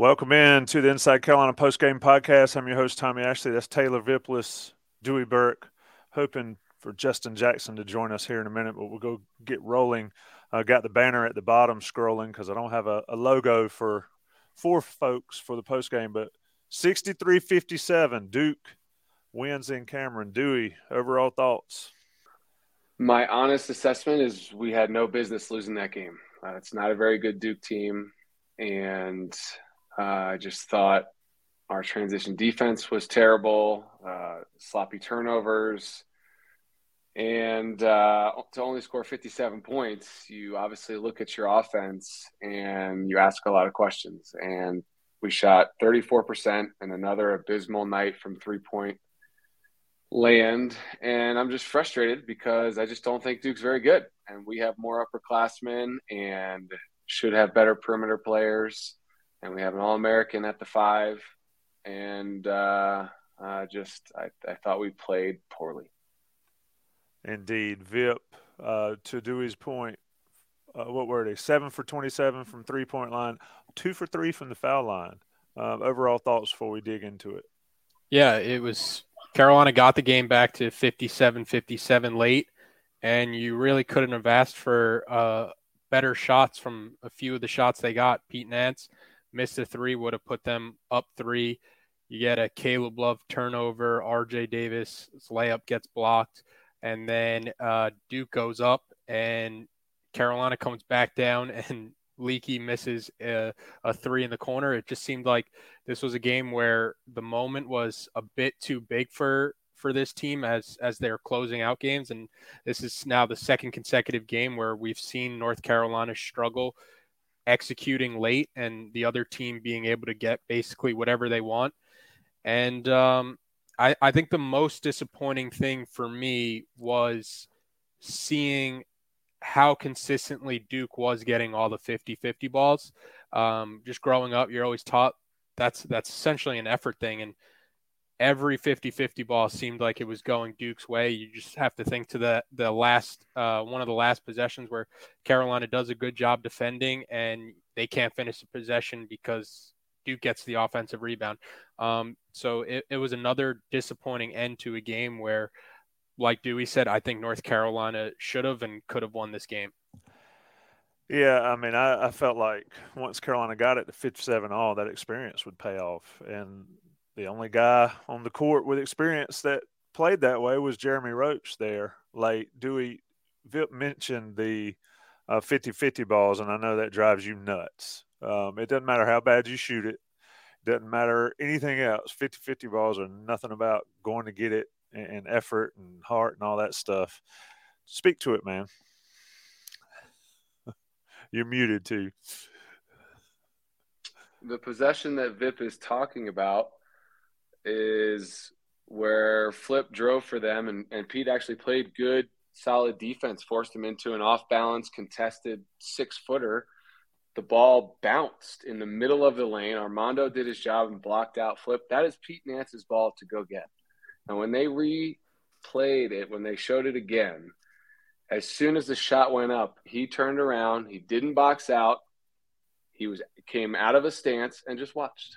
Welcome in to the Inside Carolina Post Game Podcast. I'm your host, Tommy Ashley. That's Taylor Vippolis, Dewey Burke. Hoping for Justin Jackson to join us here in a minute, but we'll go get rolling. I got the banner at the bottom scrolling because I don't have a, a, logo for four folks for the post game, but 63 57, Duke wins in Cameron. Dewey, overall thoughts? My honest assessment is we had no business losing that game. Uh, it's not a very good Duke team. And uh, I just thought our transition defense was terrible, uh, sloppy turnovers. And uh, to only score 57 points, you obviously look at your offense and you ask a lot of questions. And we shot 34% and another abysmal night from three point land. And I'm just frustrated because I just don't think Duke's very good. And we have more upperclassmen and should have better perimeter players and we have an All American at the five, and uh, uh, just I, I thought we played poorly. Indeed, Vip. Uh, to Dewey's point, uh, what were they? Seven for twenty-seven from three-point line, two for three from the foul line. Um, overall thoughts before we dig into it. Yeah, it was Carolina got the game back to 57-57 late, and you really couldn't have asked for uh, better shots from a few of the shots they got. Pete Nance missed a three, would have put them up three. You get a Caleb Love turnover. RJ Davis layup gets blocked. And then uh, Duke goes up and Carolina comes back down and Leaky misses a, a, three in the corner. It just seemed like this was a game where the moment was a bit too big for for this team as as they're closing out games and this is now the second consecutive game where we've seen North Carolina struggle executing late and the other team being able to get basically whatever they want. And um, I, I think the most disappointing thing for me was seeing how consistently Duke was getting all the 50 50 balls. Um, just growing up, you're always taught that's that's essentially an effort thing. And every 50-50 ball seemed like it was going Duke's way. You just have to think to the the last uh, one of the last possessions where Carolina does a good job defending and they can't finish the possession because Duke gets the offensive rebound. Um, so it, it was another disappointing end to a game where, like Dewey said, I think North Carolina should have and could have won this game. Yeah, I mean, I, I, felt like once Carolina got it to 57 all, that experience would pay off. And the only guy on the court with experience that played that way was Jeremy Roach there late. Dewey Vip mentioned the uh, 50-50 balls, and I know that drives you nuts. Um, it doesn't matter how bad you shoot it. Doesn't matter anything else. 50-50 balls are nothing about going to get it and, and effort and heart and all that stuff. Speak to it, man. You're muted too. The possession that Vip is talking about is where Flip drove for them, and, and Pete actually played good, solid defense, forced him into an off balance, contested six footer. The ball bounced in the middle of the lane. Armando did his job and blocked out Flip. That is Pete Nance's ball to go get. And when they replayed it, when they showed it again, as soon as the shot went up, he turned around. He didn't box out. He was came out of a stance and just watched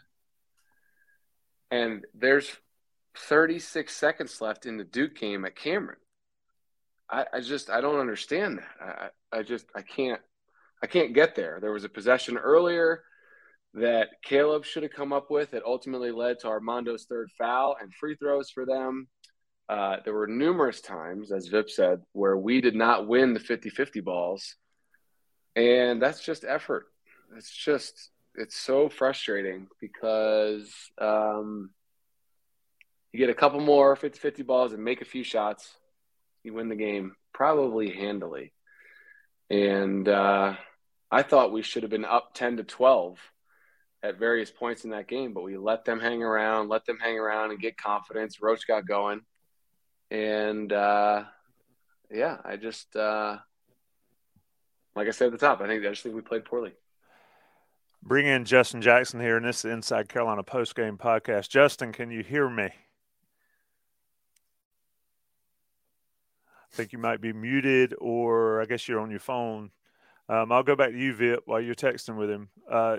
and there's 36 seconds left in the Duke game at Cameron. I, I just I don't understand that. I, I just I can't I can't get there. There was a possession earlier that Caleb should have come up with that ultimately led to Armando's third foul and free throws for them. uh, there were numerous times, as Vip said, where we did not win the 50 50 balls. And that's just effort. It's just, it's so frustrating because um, you get a couple more 50 50 balls and make a few shots, you win the game probably handily. And uh, I thought we should have been up 10 to 12 at various points in that game, but we let them hang around, let them hang around and get confidence. Roach got going. And uh, yeah, I just, uh, like I said at the top, I think I just think we played poorly. Bring in Justin Jackson here, and this is the Inside Carolina Post Game Podcast. Justin, can you hear me? I think you might be muted, or I guess you're on your phone. Um, I'll go back to you, Vip, while you're texting with him. Uh,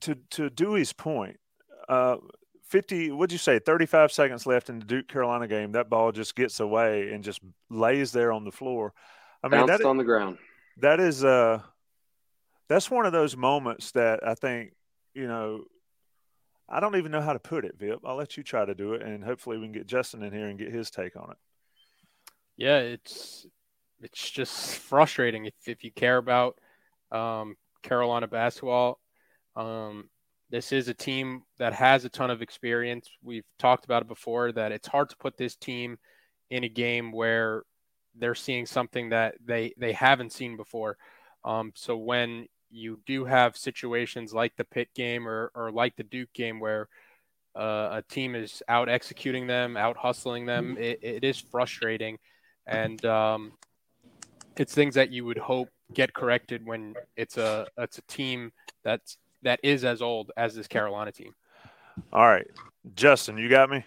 to to Dewey's point, uh, fifty. What'd you say? Thirty-five seconds left in the Duke Carolina game. That ball just gets away and just lays there on the floor. I mean, Bounced that on the ground. That is uh, that's one of those moments that I think you know. I don't even know how to put it, Vip. I'll let you try to do it, and hopefully we can get Justin in here and get his take on it. Yeah, it's it's just frustrating if if you care about um, Carolina basketball um, this is a team that has a ton of experience. We've talked about it before that it's hard to put this team in a game where they're seeing something that they they haven't seen before. Um, so when you do have situations like the Pitt game or or like the Duke game where uh, a team is out executing them, out hustling them, it, it is frustrating, and um, it's things that you would hope get corrected when it's a it's a team that's that is as old as this Carolina team. All right, Justin, you got me.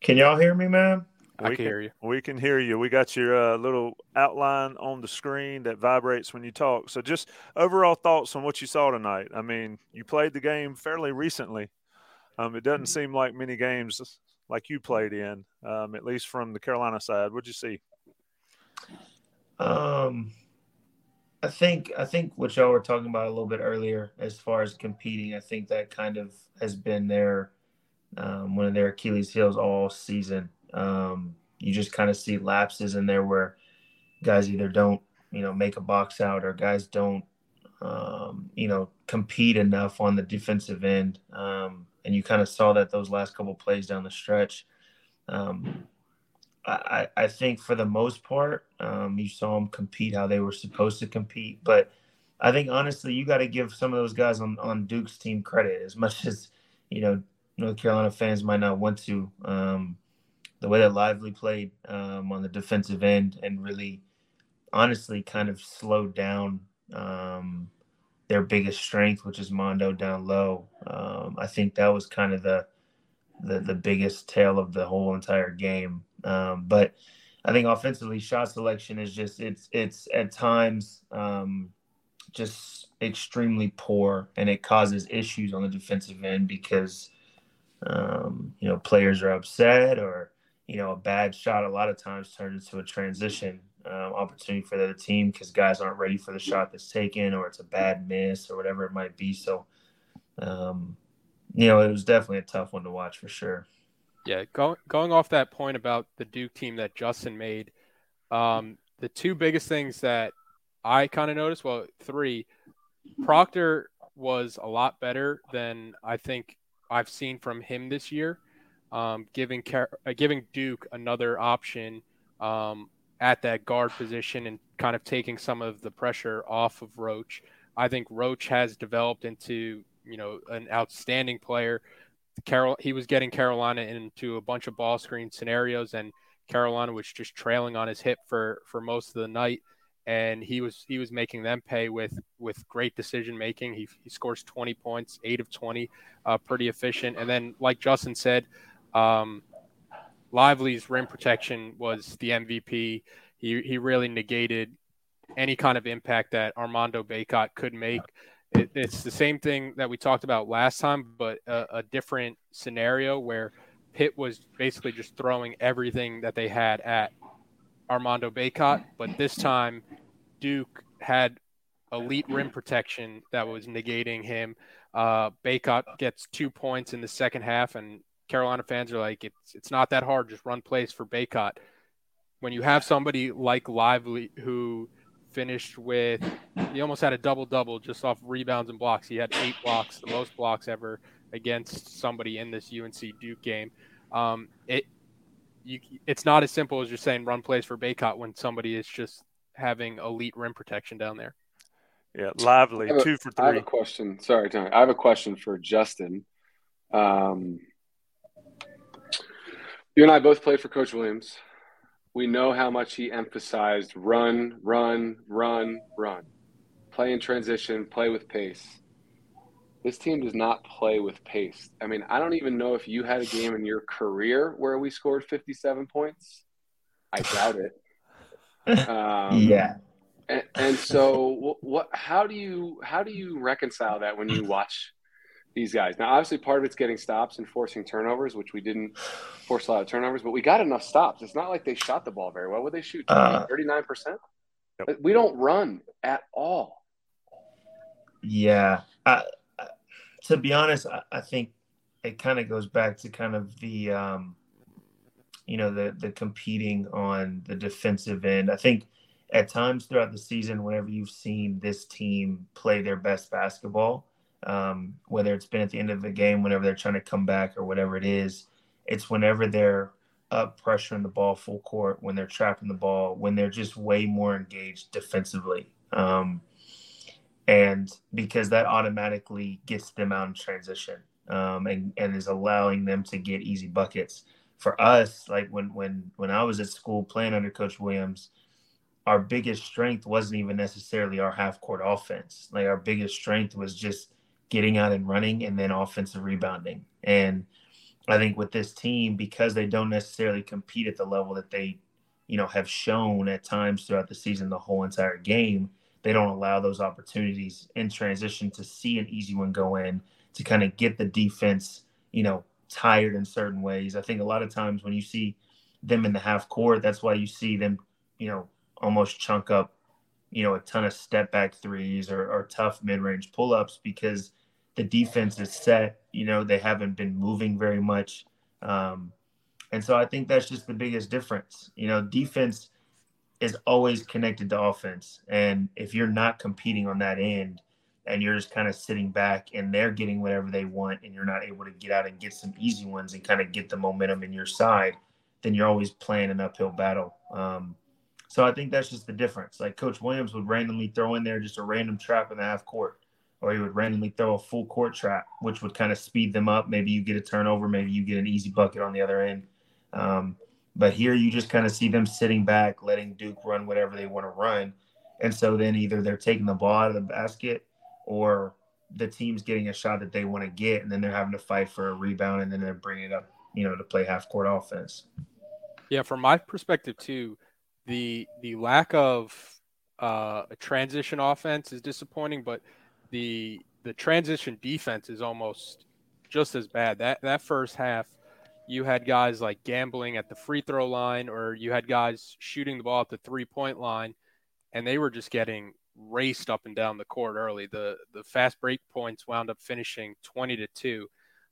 Can y'all hear me, man? I can, can, hear you. We can hear you. We got your uh, little outline on the screen that vibrates when you talk. So, just overall thoughts on what you saw tonight. I mean, you played the game fairly recently. Um, it doesn't seem like many games like you played in, um, at least from the Carolina side. What'd you see? Um, I think I think what y'all were talking about a little bit earlier, as far as competing, I think that kind of has been their um, one of their Achilles' heels all season. Um, you just kind of see lapses in there where guys either don't, you know, make a box out or guys don't, um, you know, compete enough on the defensive end. Um, and you kind of saw that those last couple plays down the stretch. Um, I, I think for the most part, um, you saw them compete how they were supposed to compete. But I think honestly, you got to give some of those guys on, on Duke's team credit as much as you know North Carolina fans might not want to. Um, the way that Lively played um, on the defensive end and really, honestly, kind of slowed down um, their biggest strength, which is Mondo down low. Um, I think that was kind of the the the biggest tale of the whole entire game. Um, but I think offensively, shot selection is just it's it's at times um, just extremely poor, and it causes issues on the defensive end because um, you know players are upset or you know a bad shot a lot of times turns into a transition um, opportunity for the other team because guys aren't ready for the shot that's taken or it's a bad miss or whatever it might be. So um, you know, it was definitely a tough one to watch for sure. Yeah, going going off that point about the Duke team that Justin made, um, the two biggest things that I kind of noticed, well, three, Proctor was a lot better than I think I've seen from him this year, um, giving uh, giving Duke another option um, at that guard position and kind of taking some of the pressure off of Roach. I think Roach has developed into you know an outstanding player. Carol he was getting Carolina into a bunch of ball screen scenarios, and Carolina was just trailing on his hip for for most of the night. And he was he was making them pay with with great decision making. He, he scores 20 points, eight of 20, uh, pretty efficient. And then, like Justin said, um, Lively's rim protection was the MVP. He he really negated any kind of impact that Armando Bacot could make it, it's the same thing that we talked about last time, but a, a, different scenario where Pitt was basically just throwing everything that they had at Armando Bacot, but this time Duke had elite rim protection that was negating him. Uh, Bacot gets two points in the second half, and Carolina fans are like, it's it's not that hard. Just run plays for Bacot. When you have somebody like Lively who finished with, he almost had a double double just off rebounds and blocks. He had eight blocks, the most blocks ever against somebody in this UNC Duke game. Um, it you, it's not as simple as just saying run plays for Bacot when somebody is just having elite rim protection down there. Yeah, lively a, two for three. I have a question. Sorry, Tony. I have a question for Justin. Um, you and I both played for Coach Williams. We know how much he emphasized run, run, run, run. Play in transition, play with pace. This team does not play with pace. I mean, I don't even know if you had a game in your career where we scored 57 points. I doubt it. Um, yeah. And, and so, what? How do you how do you reconcile that when you watch these guys? Now, obviously, part of it's getting stops and forcing turnovers, which we didn't force a lot of turnovers, but we got enough stops. It's not like they shot the ball very well. Would they shoot? Uh, Thirty nine percent. We don't run at all. Yeah. I, to be honest, I, I think it kind of goes back to kind of the, um, you know, the the competing on the defensive end. I think at times throughout the season, whenever you've seen this team play their best basketball, um, whether it's been at the end of the game, whenever they're trying to come back or whatever it is, it's whenever they're up pressuring the ball full court, when they're trapping the ball, when they're just way more engaged defensively. Um, and because that automatically gets them out in transition um, and, and is allowing them to get easy buckets. For us, like when when when I was at school playing under Coach Williams, our biggest strength wasn't even necessarily our half court offense. Like our biggest strength was just getting out and running and then offensive rebounding. And I think with this team, because they don't necessarily compete at the level that they, you know, have shown at times throughout the season, the whole entire game, they don't allow those opportunities in transition to see an easy one go in to kind of get the defense, you know, tired in certain ways. I think a lot of times when you see them in the half court, that's why you see them, you know, almost chunk up, you know, a ton of step back threes or, or tough mid range pull ups because the defense is set. You know, they haven't been moving very much. Um, and so I think that's just the biggest difference. You know, defense is always connected to offense. And if you're not competing on that end and you're just kind of sitting back and they're getting whatever they want and you're not able to get out and get some easy ones and kind of get the momentum in your side, then you're always playing an uphill battle. Um, so I think that's just the difference. Like Coach Williams would randomly throw in there just a random trap in the half court, or he would randomly throw a full court trap, which would kind of speed them up. Maybe you get a turnover, maybe you get an easy bucket on the other end. Um, but here you just kind of see them sitting back, letting Duke run whatever they want to run. And so then either they're taking the ball out of the basket or the team's getting a shot that they want to get, and then they're having to fight for a rebound, and then they're bringing it up, you know, to play half court offense. Yeah, from my perspective too, the the lack of uh, a transition offense is disappointing, but the the transition defense is almost just as bad. That that first half, you had guys like gambling at the free throw line, or you had guys shooting the ball at the three point line, and they were just getting raced up and down the court early. The the fast break points wound up finishing twenty to two,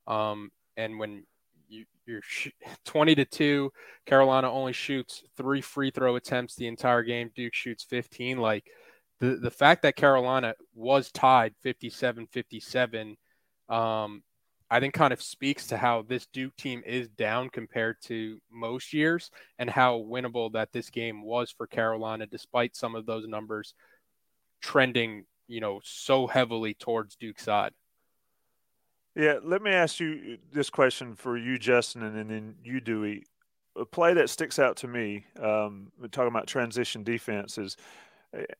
um, and when you, you're sh- twenty to two, Carolina only shoots three free throw attempts the entire game. Duke shoots fifteen. Like the the fact that Carolina was tied 57-57 um, I think kind of speaks to how this Duke team is down compared to most years and how winnable that this game was for Carolina despite some of those numbers trending, you know, so heavily towards Duke's side. Yeah, let me ask you this question for you, Justin, and then you, Dewey. A play that sticks out to me, um, talking about transition defenses,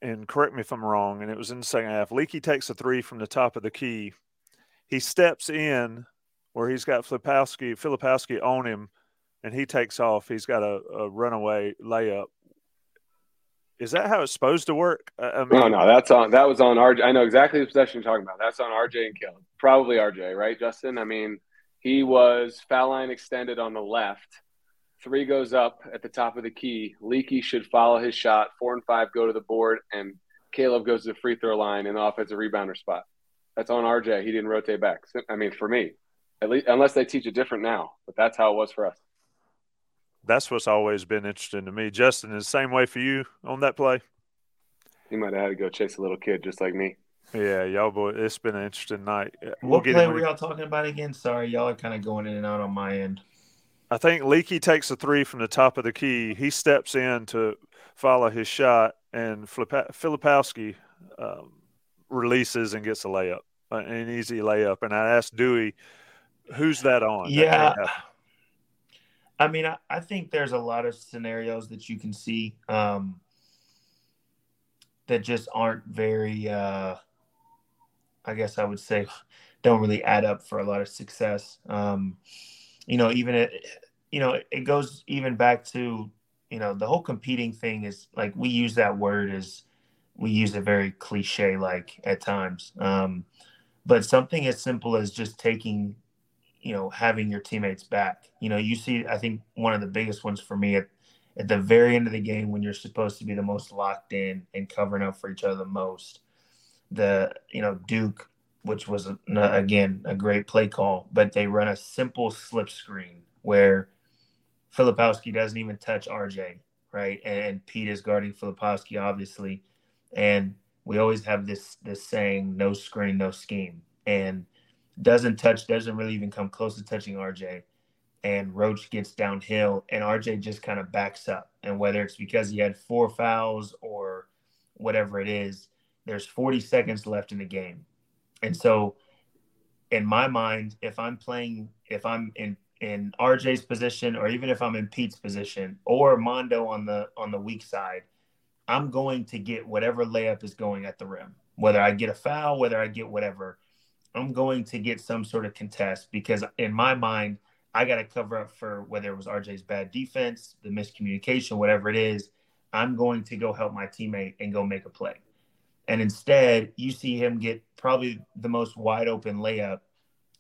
and correct me if I'm wrong, and it was in the second half. Leaky takes a three from the top of the key he steps in where he's got Filipowski, Filipowski on him, and he takes off. He's got a, a runaway layup. Is that how it's supposed to work? I mean, no, no, that's on. That was on RJ. I know exactly the possession you're talking about. That's on RJ and Caleb. Probably RJ, right, Justin? I mean, he was foul line extended on the left. Three goes up at the top of the key. Leaky should follow his shot. Four and five go to the board, and Caleb goes to the free throw line in the offensive rebounder spot. That's on RJ. He didn't rotate back. I mean, for me, At least, unless they teach it different now, but that's how it was for us. That's what's always been interesting to me. Justin, is the same way for you on that play? He might have had to go chase a little kid just like me. Yeah, y'all boy, it's been an interesting night. We'll what play were y'all talking about again? Sorry, y'all are kind of going in and out on my end. I think Leaky takes a three from the top of the key. He steps in to follow his shot, and Filipowski um, releases and gets a layup, an easy layup. And I asked Dewey, "Who's that on?" Yeah, I mean, I, I, think there's a lot of scenarios that you can see um, that just aren't very. Uh, I guess I would say don't really add up for a lot of success. Um, you know, even it, you know, it goes even back to, you know, the whole competing thing is like we use that word as we use it very cliche like at times. Um, but something as simple as just taking, you know, having your teammates back. You know, you see, I think one of the biggest ones for me at, at the very end of the game when you're supposed to be the most locked in and covering up for each other the most. The, you know, Duke which was again a great play call, but they run a simple slip screen where Filipowski doesn't even touch RJ, right? And Pete is guarding Filipowski, obviously. And we always have this this saying, no screen, no scheme. And doesn't touch, doesn't really even come close to touching RJ. And Roach gets downhill and RJ just kind of backs up. And whether it's because he had four fouls or whatever it is, there's 40 seconds left in the game and so, in my mind, if I'm playing, if I'm in in RJ's position, or even if I'm in Pete's position, or Mondo on the on the weak side, I'm going to get whatever layup is going at the rim. Whether I get a foul, whether I get whatever, I'm going to get some sort of contest because in my mind, I got to cover up for whether it was RJ's bad defense, the miscommunication, whatever it is. I'm going to go help my teammate and go make a play. And instead, you see him get probably the most wide open layup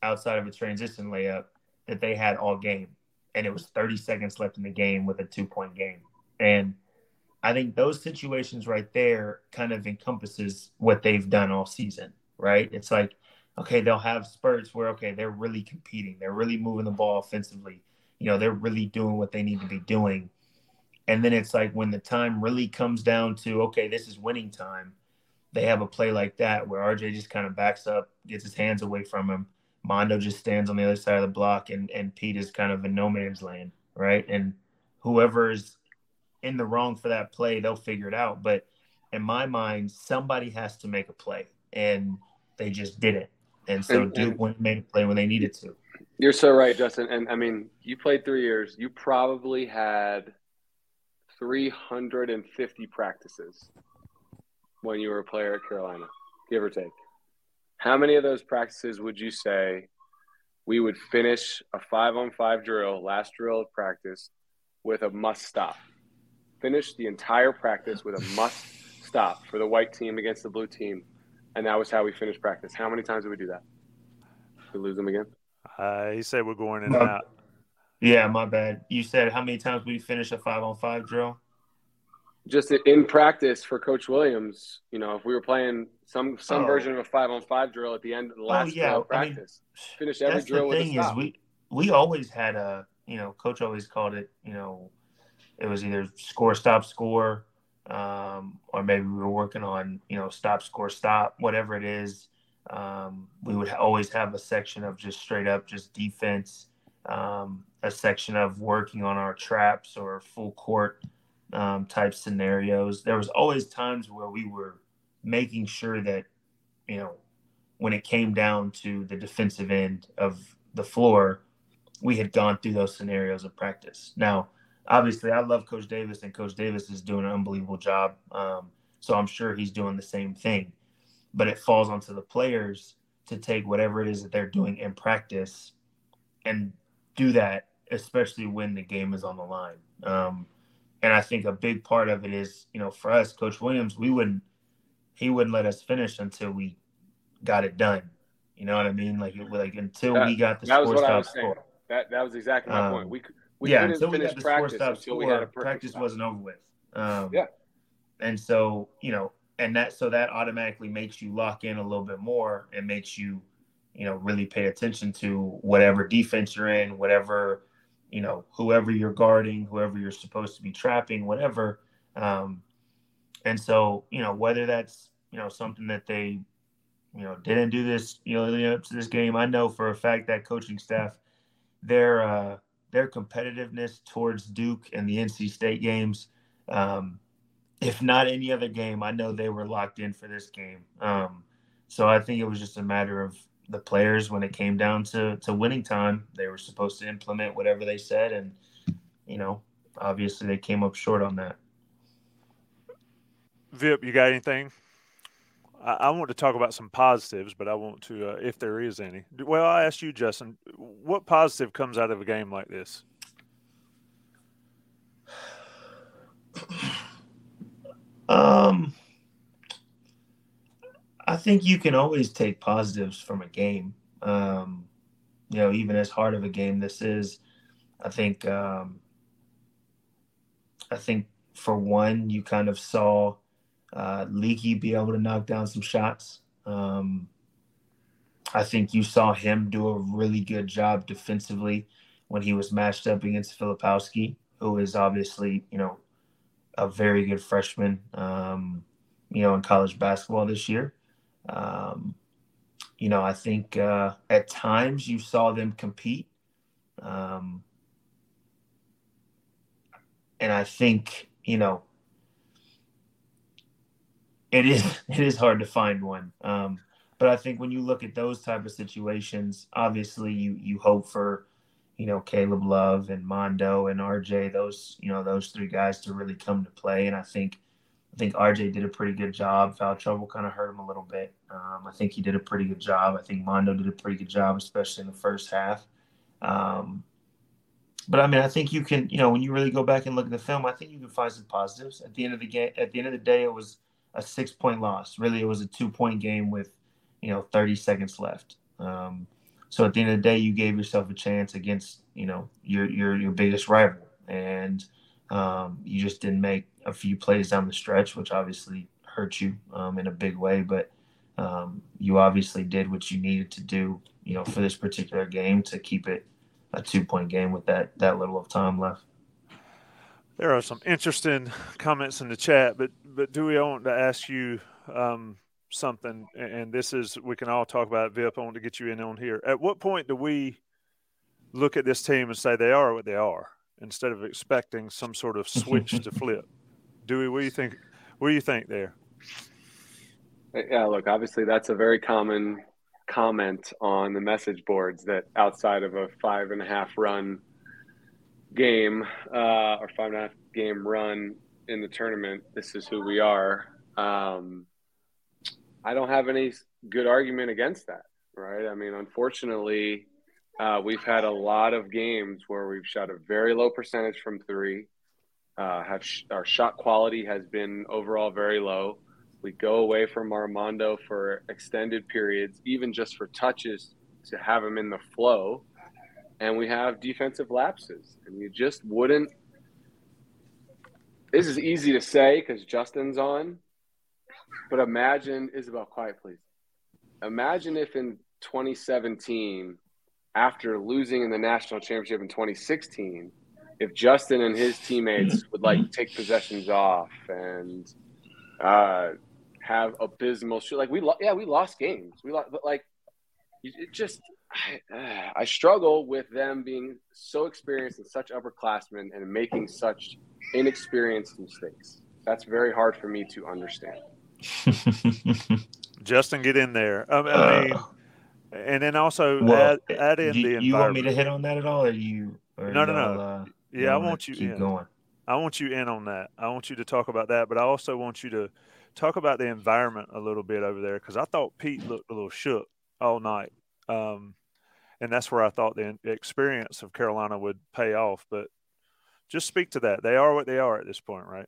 outside of a transition layup that they had all game. And it was 30 seconds left in the game with a two point game. And I think those situations right there kind of encompasses what they've done all season, right? It's like, okay, they'll have spurts where, okay, they're really competing, they're really moving the ball offensively, you know, they're really doing what they need to be doing. And then it's like when the time really comes down to, okay, this is winning time, they have a play like that where RJ just kind of backs up, gets his hands away from him. Mondo just stands on the other side of the block, and and Pete is kind of in no man's land, right? And whoever's in the wrong for that play, they'll figure it out. But in my mind, somebody has to make a play, and they just didn't. And so and, Duke and made a play when they needed to. You're so right, Justin. And I mean, you played three years. You probably had 350 practices when you were a player at Carolina, give or take. How many of those practices would you say we would finish a five on five drill, last drill of practice, with a must stop? Finish the entire practice with a must stop for the white team against the blue team. And that was how we finished practice. How many times did we do that? Did we lose them again? Uh, he said we're going in and out. Yeah, my bad. You said how many times we finish a five on five drill? Just in practice for Coach Williams, you know, if we were playing some some oh. version of a five on five drill at the end of the oh, last oh, yeah. practice, I mean, finish every drill with a stop. Is we we always had a you know, Coach always called it, you know, it was either score stop score, um, or maybe we were working on you know stop score stop whatever it is. Um, we would always have a section of just straight up just defense, um, a section of working on our traps or full court um, type scenarios. There was always times where we were making sure that, you know, when it came down to the defensive end of the floor, we had gone through those scenarios of practice. Now, obviously, I love Coach Davis, and Coach Davis is doing an unbelievable job. Um, so I'm sure he's doing the same thing. But it falls onto the players to take whatever it is that they're doing in practice and do that, especially when the game is on the line. Um, and I think a big part of it is, you know, for us, Coach Williams, we wouldn't, he wouldn't let us finish until we got it done. You know what I mean? Like, it, like until that, we got the that score stop score. That that was exactly my um, point. We we yeah, until we got the score stop score, practice stop. wasn't over with. Um, yeah, and so you know, and that so that automatically makes you lock in a little bit more and makes you, you know, really pay attention to whatever defense you're in, whatever, you know, whoever you're guarding, whoever you're supposed to be trapping, whatever. Um, and so, you know, whether that's, you know, something that they, you know, didn't do this, you know, leading up to this game, I know for a fact that coaching staff, their uh, their competitiveness towards Duke and the NC State games, um, if not any other game, I know they were locked in for this game. Um, so I think it was just a matter of the players when it came down to to winning time, they were supposed to implement whatever they said, and you know, obviously they came up short on that. Vip, you got anything? I, I want to talk about some positives, but I want to, uh, if there is any. Well, I asked you, Justin, what positive comes out of a game like this? Um, I think you can always take positives from a game. Um, you know, even as hard of a game this is, I think. Um, I think for one, you kind of saw uh, Leaky be able to knock down some shots. Um, I think you saw him do a really good job defensively when he was matched up against Filipowski, who is obviously, you know, a very good freshman, um, you know, in college basketball this year. Um, you know, I think uh, at times you saw them compete. Um, and I think, you know, it is it is hard to find one. Um, but I think when you look at those type of situations, obviously you you hope for, you know, Caleb Love and Mondo and RJ, those you know those three guys to really come to play. And I think I think RJ did a pretty good job. Foul trouble kind of hurt him a little bit. Um, I think he did a pretty good job. I think Mondo did a pretty good job, especially in the first half. Um, but I mean, I think you can, you know, when you really go back and look at the film, I think you can find some positives. At the end of the game, at the end of the day, it was a six point loss. Really, it was a two point game with, you know, 30 seconds left. Um, so at the end of the day, you gave yourself a chance against, you know, your your your biggest rival, and um, you just didn't make a few plays down the stretch, which obviously hurt you um, in a big way. But um, you obviously did what you needed to do, you know, for this particular game to keep it a two point game with that that little of time left. There are some interesting comments in the chat, but but do we want to ask you um, something? And this is we can all talk about it, Vip. I want to get you in on here. At what point do we look at this team and say they are what they are instead of expecting some sort of switch to flip? Do we? What do you think? What do you think there? Yeah, look, obviously that's a very common comment on the message boards that outside of a five and a half run game uh, or five and a half game run in the tournament, this is who we are. Um, I don't have any good argument against that, right? I mean, unfortunately, uh, we've had a lot of games where we've shot a very low percentage from three. Uh, have sh- our shot quality has been overall very low. We go away from Armando for extended periods, even just for touches to have him in the flow and we have defensive lapses, and you just wouldn't. This is easy to say because Justin's on, but imagine Isabel, quiet please. Imagine if in 2017, after losing in the national championship in 2016, if Justin and his teammates would like take possessions off and uh, have abysmal shoot, like we, lo- yeah, we lost games. We lost, but like, it just I, I struggle with them being so experienced and such upperclassmen and making such inexperienced mistakes. That's very hard for me to understand. Justin, get in there. Um, I mean, uh, and then also well, add, add in you, the You want me to hit on that at all, or you? Or no, no, no. Uh, yeah, I want you keep in. going. I want you in on that. I want you to talk about that, but I also want you to talk about the environment a little bit over there because I thought Pete looked a little shook all night. Um, and that's where I thought the experience of Carolina would pay off. But just speak to that. They are what they are at this point, right?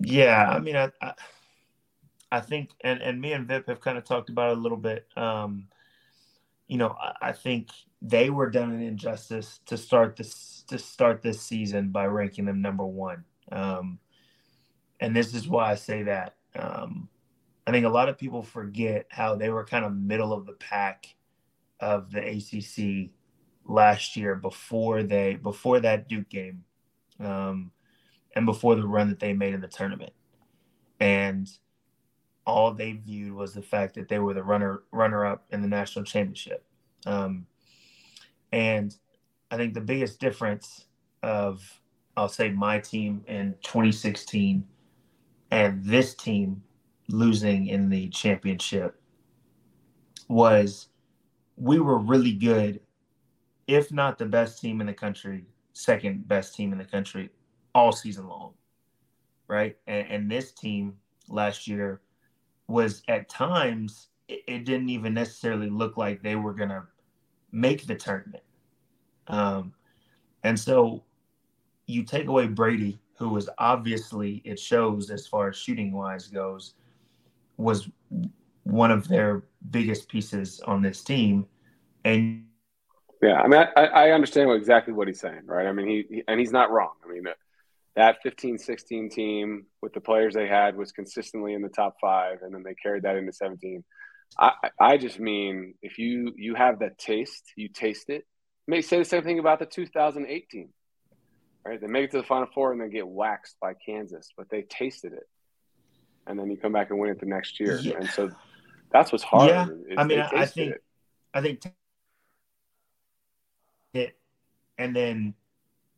Yeah, I mean, I, I, I think, and and me and Vip have kind of talked about it a little bit. Um, you know, I, I think they were done an injustice to start this to start this season by ranking them number one. Um, and this is why I say that. Um, I think a lot of people forget how they were kind of middle of the pack of the ACC last year before they before that Duke game, um, and before the run that they made in the tournament, and all they viewed was the fact that they were the runner runner up in the national championship, um, and I think the biggest difference of I'll say my team in 2016 and this team losing in the championship was we were really good, if not the best team in the country, second best team in the country all season long. Right. And, and this team last year was at times, it, it didn't even necessarily look like they were going to make the tournament. Um, and so you take away Brady, who was obviously, it shows as far as shooting wise goes, was one of their biggest pieces on this team. And yeah, I mean, I, I understand what, exactly what he's saying, right? I mean, he, he and he's not wrong. I mean, that 15 16 team with the players they had was consistently in the top five, and then they carried that into 17. I, I just mean, if you you have that taste, you taste it. May say the same thing about the 2018, right? They make it to the Final Four and then get waxed by Kansas, but they tasted it and then you come back and win it the next year. Yeah. And so that's what's hard. Yeah, I mean, I think, it. I think it, and then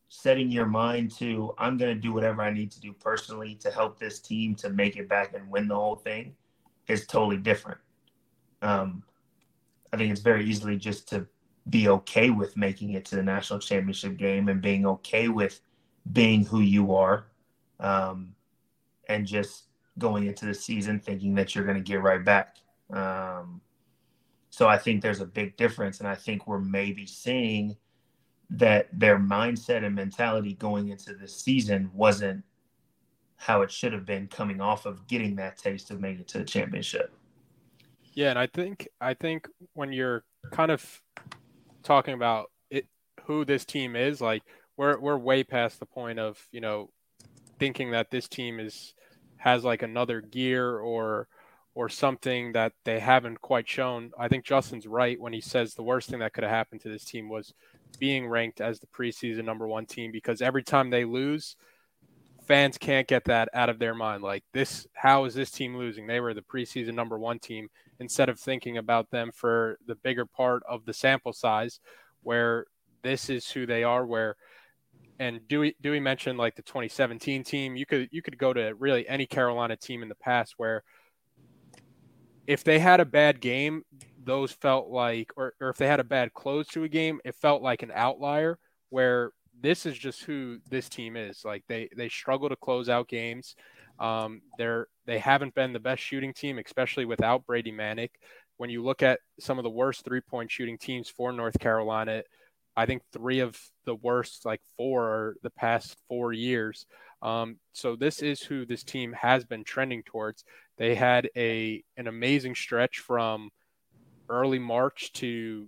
setting your mind to I'm going to do whatever I need to do personally to help this team to make it back and win the whole thing is totally different. Um, I think it's very easily just to be okay with making it to the national championship game and being okay with being who you are, um, and just going into the season thinking that you're going to get right back. Um, so I think there's a big difference, and I think we're maybe seeing that their mindset and mentality going into the season wasn't how it should have been coming off of getting that taste of making it to the championship. Yeah, and I think I think when you're kind of talking about it, who this team is, like we're we're way past the point of you know thinking that this team is has like another gear or or something that they haven't quite shown. I think Justin's right when he says the worst thing that could have happened to this team was being ranked as the preseason number one team because every time they lose, fans can't get that out of their mind. Like this, how is this team losing? They were the preseason number one team instead of thinking about them for the bigger part of the sample size, where this is who they are, where and Dewey Dewey mentioned like the 2017 team. You could you could go to really any Carolina team in the past where if they had a bad game, those felt like or, or if they had a bad close to a game, it felt like an outlier where this is just who this team is. Like they they struggle to close out games. Um, they're they haven't been the best shooting team, especially without Brady Manek. When you look at some of the worst three point shooting teams for North Carolina, I think three of the worst, like four, the past four years. Um, so this is who this team has been trending towards. They had a an amazing stretch from early March to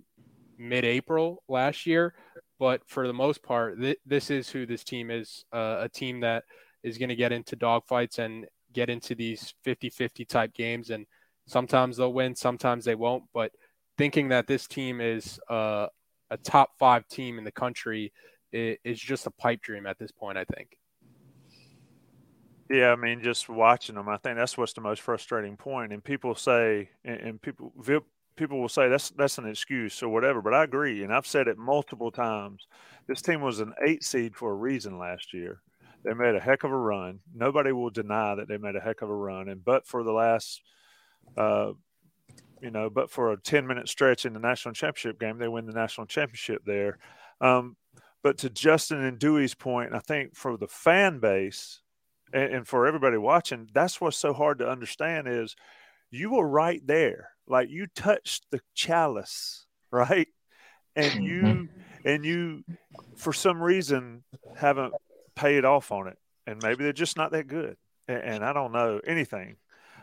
mid-April last year, but for the most part, th- this is who this team is. Uh, a team that is going to get into dogfights and get into these 50-50 type games, and sometimes they'll win, sometimes they won't. But thinking that this team is uh, a top five team in the country is, just a pipe dream at this point. I think. Yeah, I mean, just watching them, I think that's what's the most frustrating point. And people say, and, and people people will say that's that's an excuse or whatever. But I agree, and I've said it multiple times. This team was an eight seed for a reason last year. They made a heck of a run. Nobody will deny that they made a heck of a run. And but for the last uh, you know, but for a 10 minute stretch in the national championship game, they win the national championship there. Um, but to Justin and Dewey's point, I think for the fan base and, and, for everybody watching, that's what's so hard to understand is you were right there. Like you touched the chalice, right? And you, mm-hmm. and you, for some reason, haven't paid off on it. And maybe they're just not that good. And, and I don't know anything.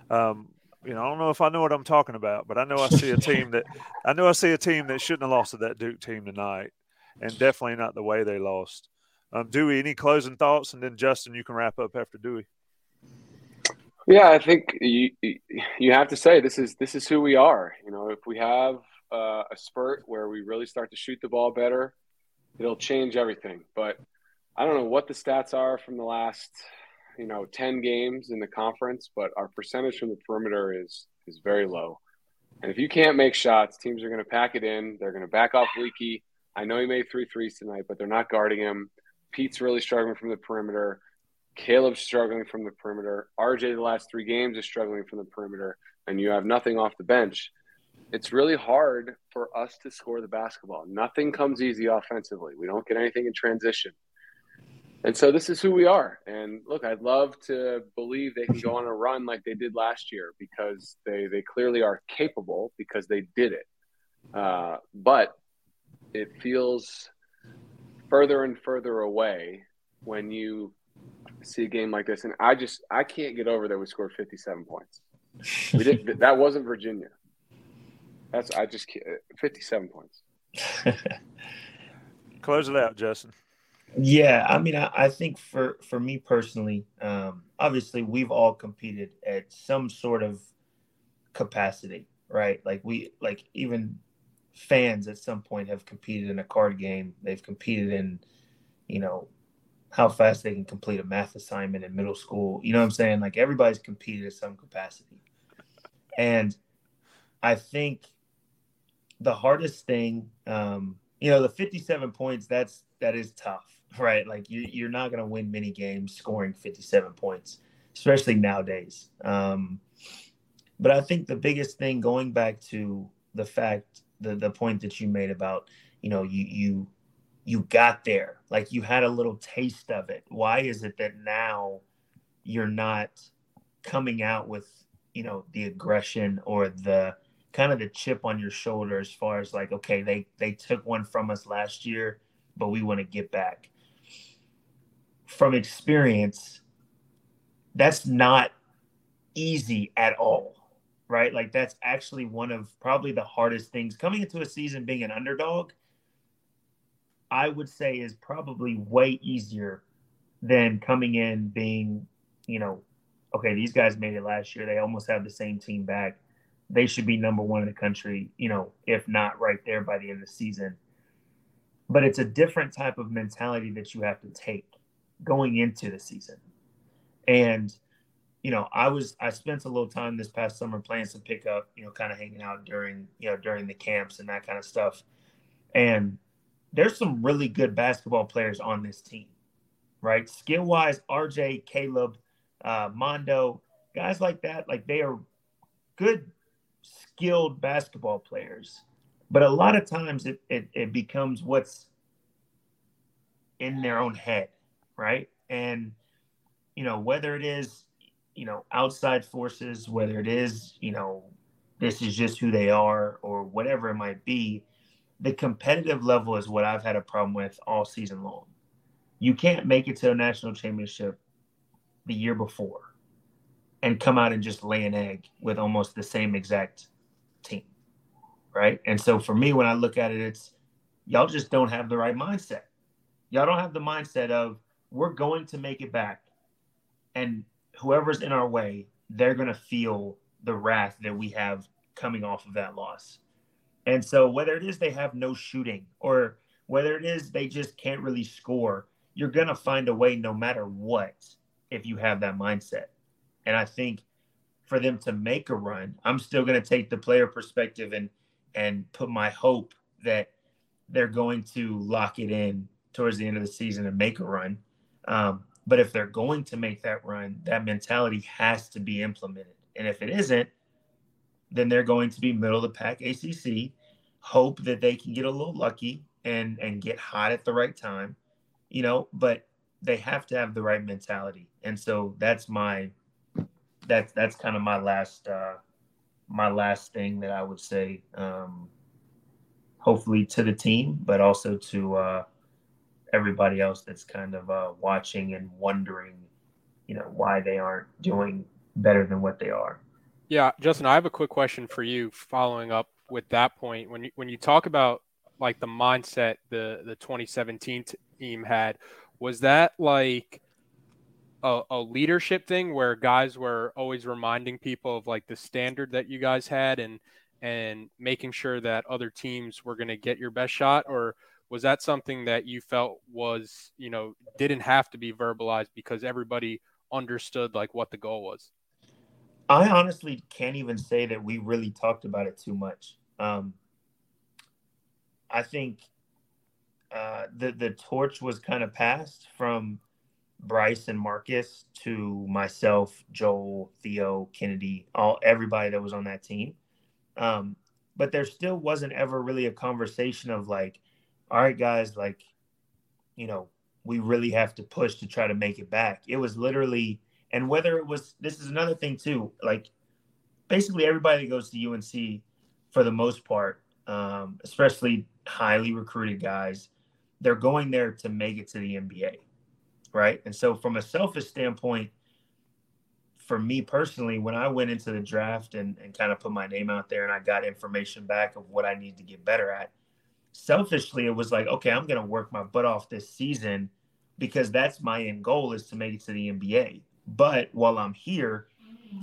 Um, you know, I don't know if I know what I'm talking about, but I know I see a team that I know I see a team that shouldn't have lost to that Duke team tonight, and definitely not the way they lost. Um, Dewey, any closing thoughts, and then Justin, you can wrap up after Dewey. Yeah, I think you you have to say this is this is who we are. You know, if we have uh, a spurt where we really start to shoot the ball better, it'll change everything. But I don't know what the stats are from the last you know 10 games in the conference, but our percentage from the perimeter is is very low. And if you can't make shots, teams are going to pack it in. They're going to back off Leaky. I know he made three threes tonight, but they're not guarding him. Pete's really struggling from the perimeter. Caleb's struggling from the perimeter. RJ, the last three games, is struggling from the perimeter, and you have nothing off the bench. It's really hard for us to score the basketball. Nothing comes easy offensively. We don't get anything in transition. And so this is who we are. And look, I'd love to believe they can go on a run like they did last year because they, they clearly are capable because they did it. Uh, but it feels further and further away when you see a game like this. And I just I can't get over that we scored 57 points. We did that wasn't Virginia. That's I just can't, 57 points. Close it out, Justin. Yeah, I mean, I, I think for for me personally, um, obviously we've all competed at some sort of capacity, right? Like we like even fans at some point have competed in a card game. They've competed in, you know, how fast they can complete a math assignment in middle school. You know what I'm saying? Like everybody's competed at some capacity. And I think the hardest thing, um, you know, the 57 points, that's that is tough, right? Like you, you're not going to win many games scoring 57 points, especially nowadays. Um, but I think the biggest thing, going back to the fact the the point that you made about you know you you you got there like you had a little taste of it why is it that now you're not coming out with you know the aggression or the kind of the chip on your shoulder as far as like okay they they took one from us last year but we want to get back from experience that's not easy at all right? Like that's actually one of probably the hardest things coming into a season being an underdog. I would say is probably way easier than coming in being, you know, okay, these guys made it last year. They almost have the same team back. They should be number one in the country, you know, if not right there by the end of the season. But it's a different type of mentality that you have to take going into the season. And you know, I was I spent a little time this past summer playing some pickup, you know, kind of hanging out during you know during the camps and that kind of stuff. And there's some really good basketball players on this team, right? Skill wise, RJ, Caleb, uh, Mondo, guys like that, like they are good, skilled basketball players. But a lot of times it, it, it becomes what's in their own head, right? And, you know, whether it is you know, outside forces, whether it is, you know, this is just who they are or whatever it might be, the competitive level is what I've had a problem with all season long. You can't make it to a national championship the year before and come out and just lay an egg with almost the same exact team. Right. And so for me, when I look at it, it's y'all just don't have the right mindset. Y'all don't have the mindset of we're going to make it back. And whoever's in our way, they're going to feel the wrath that we have coming off of that loss. And so, whether it is they have no shooting or whether it is they just can't really score, you're going to find a way no matter what if you have that mindset. And I think for them to make a run, I'm still going to take the player perspective and and put my hope that they're going to lock it in towards the end of the season and make a run. Um, but if they're going to make that run, that mentality has to be implemented. And if it isn't, then they're going to be middle of the pack ACC, hope that they can get a little lucky and and get hot at the right time, you know, but they have to have the right mentality. And so that's my that's that's kind of my last uh my last thing that I would say um hopefully to the team, but also to uh everybody else that's kind of uh, watching and wondering, you know, why they aren't doing better than what they are. Yeah, Justin, I have a quick question for you. Following up with that point, when you when you talk about like the mindset the the 2017 team had, was that like a, a, leadership thing where guys were always reminding people of like the standard that you guys had and and making sure that other teams were going to get your best shot or was that something that you felt was you know didn't have to be verbalized because everybody understood like what the goal was i honestly can't even say that we really talked about it too much um, i think uh, the the torch was kind of passed from Bryce and Marcus to myself, Joel, Theo, Kennedy, all everybody that was on that team. Um, but there still wasn't ever really a conversation of like, all right, guys, like, you know, we really have to push to try to make it back. It was literally, and whether it was, this is another thing too, like, basically everybody that goes to UNC for the most part, um, especially highly recruited guys, they're going there to make it to the NBA right? And so, from a selfish standpoint, for me personally, when I went into the draft and, and kind of put my name out there and I got information back of what I need to get better at, selfishly, it was like, okay, I'm going to work my butt off this season because that's my end goal is to make it to the NBA. But while I'm here,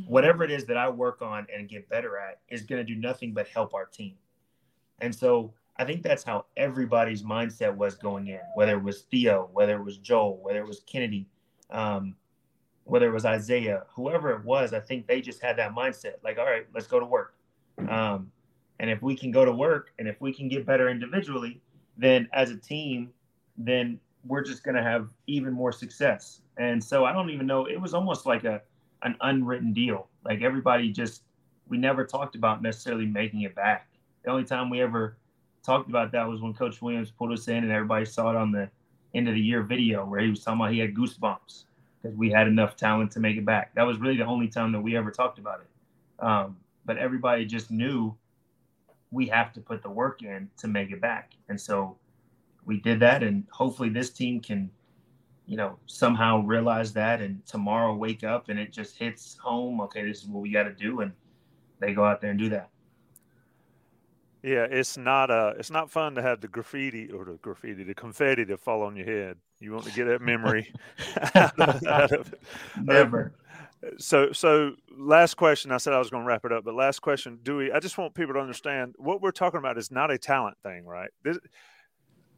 whatever it is that I work on and get better at is going to do nothing but help our team. And so I think that's how everybody's mindset was going in, whether it was Theo, whether it was Joel, whether it was Kennedy, um, whether it was Isaiah, whoever it was. I think they just had that mindset like, all right, let's go to work. Um, and if we can go to work and if we can get better individually, then as a team, then we're just going to have even more success. And so I don't even know. It was almost like a an unwritten deal. Like everybody just we never talked about necessarily making it back. The only time we ever talked about that was when Coach Williams pulled us in and everybody saw it on the end of the year video where he was talking about he had goosebumps because we had enough talent to make it back. That was really the only time that we ever talked about it. Um, but everybody just knew we have to put the work in to make it back. And so we did that. And hopefully this team can, you know, somehow realize that and tomorrow wake up and it just hits home. Okay, this is what we got to do. And they go out there and do that. Yeah, it's not uh it's not fun to have the graffiti or the graffiti, the confetti to fall on your head. You want to get that memory out of, out of, Never. so so last question. I said I was going to wrap it up, but last question, Dewey. I just want people to understand what we're talking about is not a talent thing, right? This,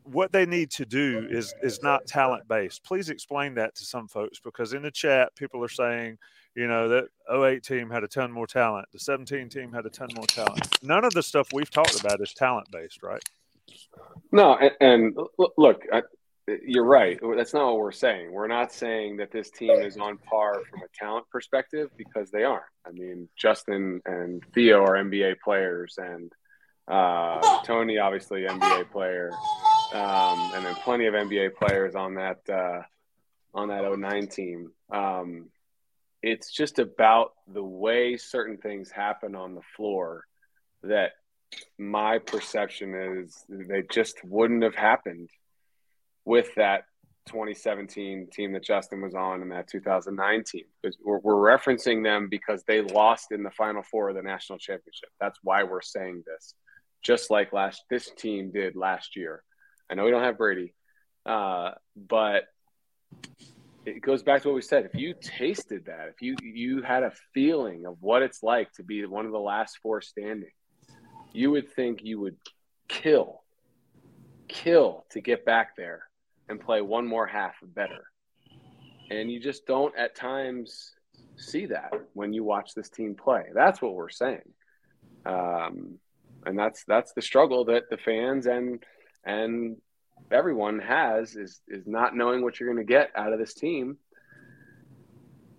what they need to do is is not talent based. Please explain that to some folks because in the chat people are saying you know that 08 team had a ton more talent the 17 team had a ton more talent. None of the stuff we've talked about is talent based right? No and, and look I, you're right. That's not what we're saying. We're not saying that this team is on par from a talent perspective because they aren't. I mean justin and theo are nba players and uh, tony obviously nba player um, and then plenty of nba players on that uh, on that 09 team um, it's just about the way certain things happen on the floor that my perception is they just wouldn't have happened with that 2017 team that Justin was on and that 2019. Because we're, we're, referencing them because they lost in the final four of the national championship. That's why we're saying this. Just like last this team did last year. I know we don't have Brady, uh, but it goes back to what we said. If you tasted that, if you you had a feeling of what it's like to be one of the last four standing, you would think you would kill, kill to get back there and play one more half better. And you just don't at times see that when you watch this team play. That's what we're saying. Um, and that's that's the struggle that the fans and and everyone has is is not knowing what you're going to get out of this team.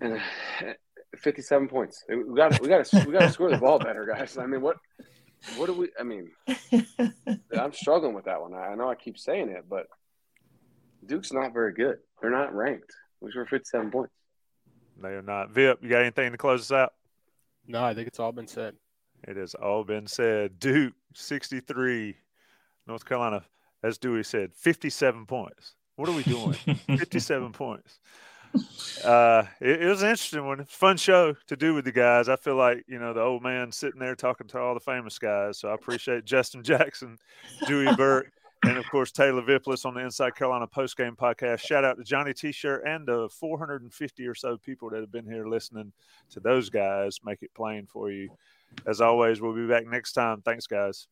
And 57 points. We got we got to we got to score the ball better, guys. I mean, what what do we? I mean, I'm struggling with that one. I know I keep saying it, but Duke's not very good. They're not ranked. We scored 57 points. They are not. Vip, you got anything to close us out? No, I think it's all been said. It has all been said. Duke 63, North Carolina as Dewey said, 57 points. What are we doing? 57 points. Uh, it, it, was an interesting one. Fun show to do with the guys. I feel like, you know, the old man sitting there talking to all the famous guys. So I appreciate Justin Jackson, Dewey Burke, and of course Taylor Vippolis on the Inside Carolina Post Game Podcast. Shout out to Johnny T-shirt and the 450 or so people that have been here listening to those guys. Make it plain for you. As always, we'll be back next time. Thanks, guys.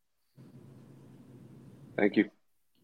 Thank you.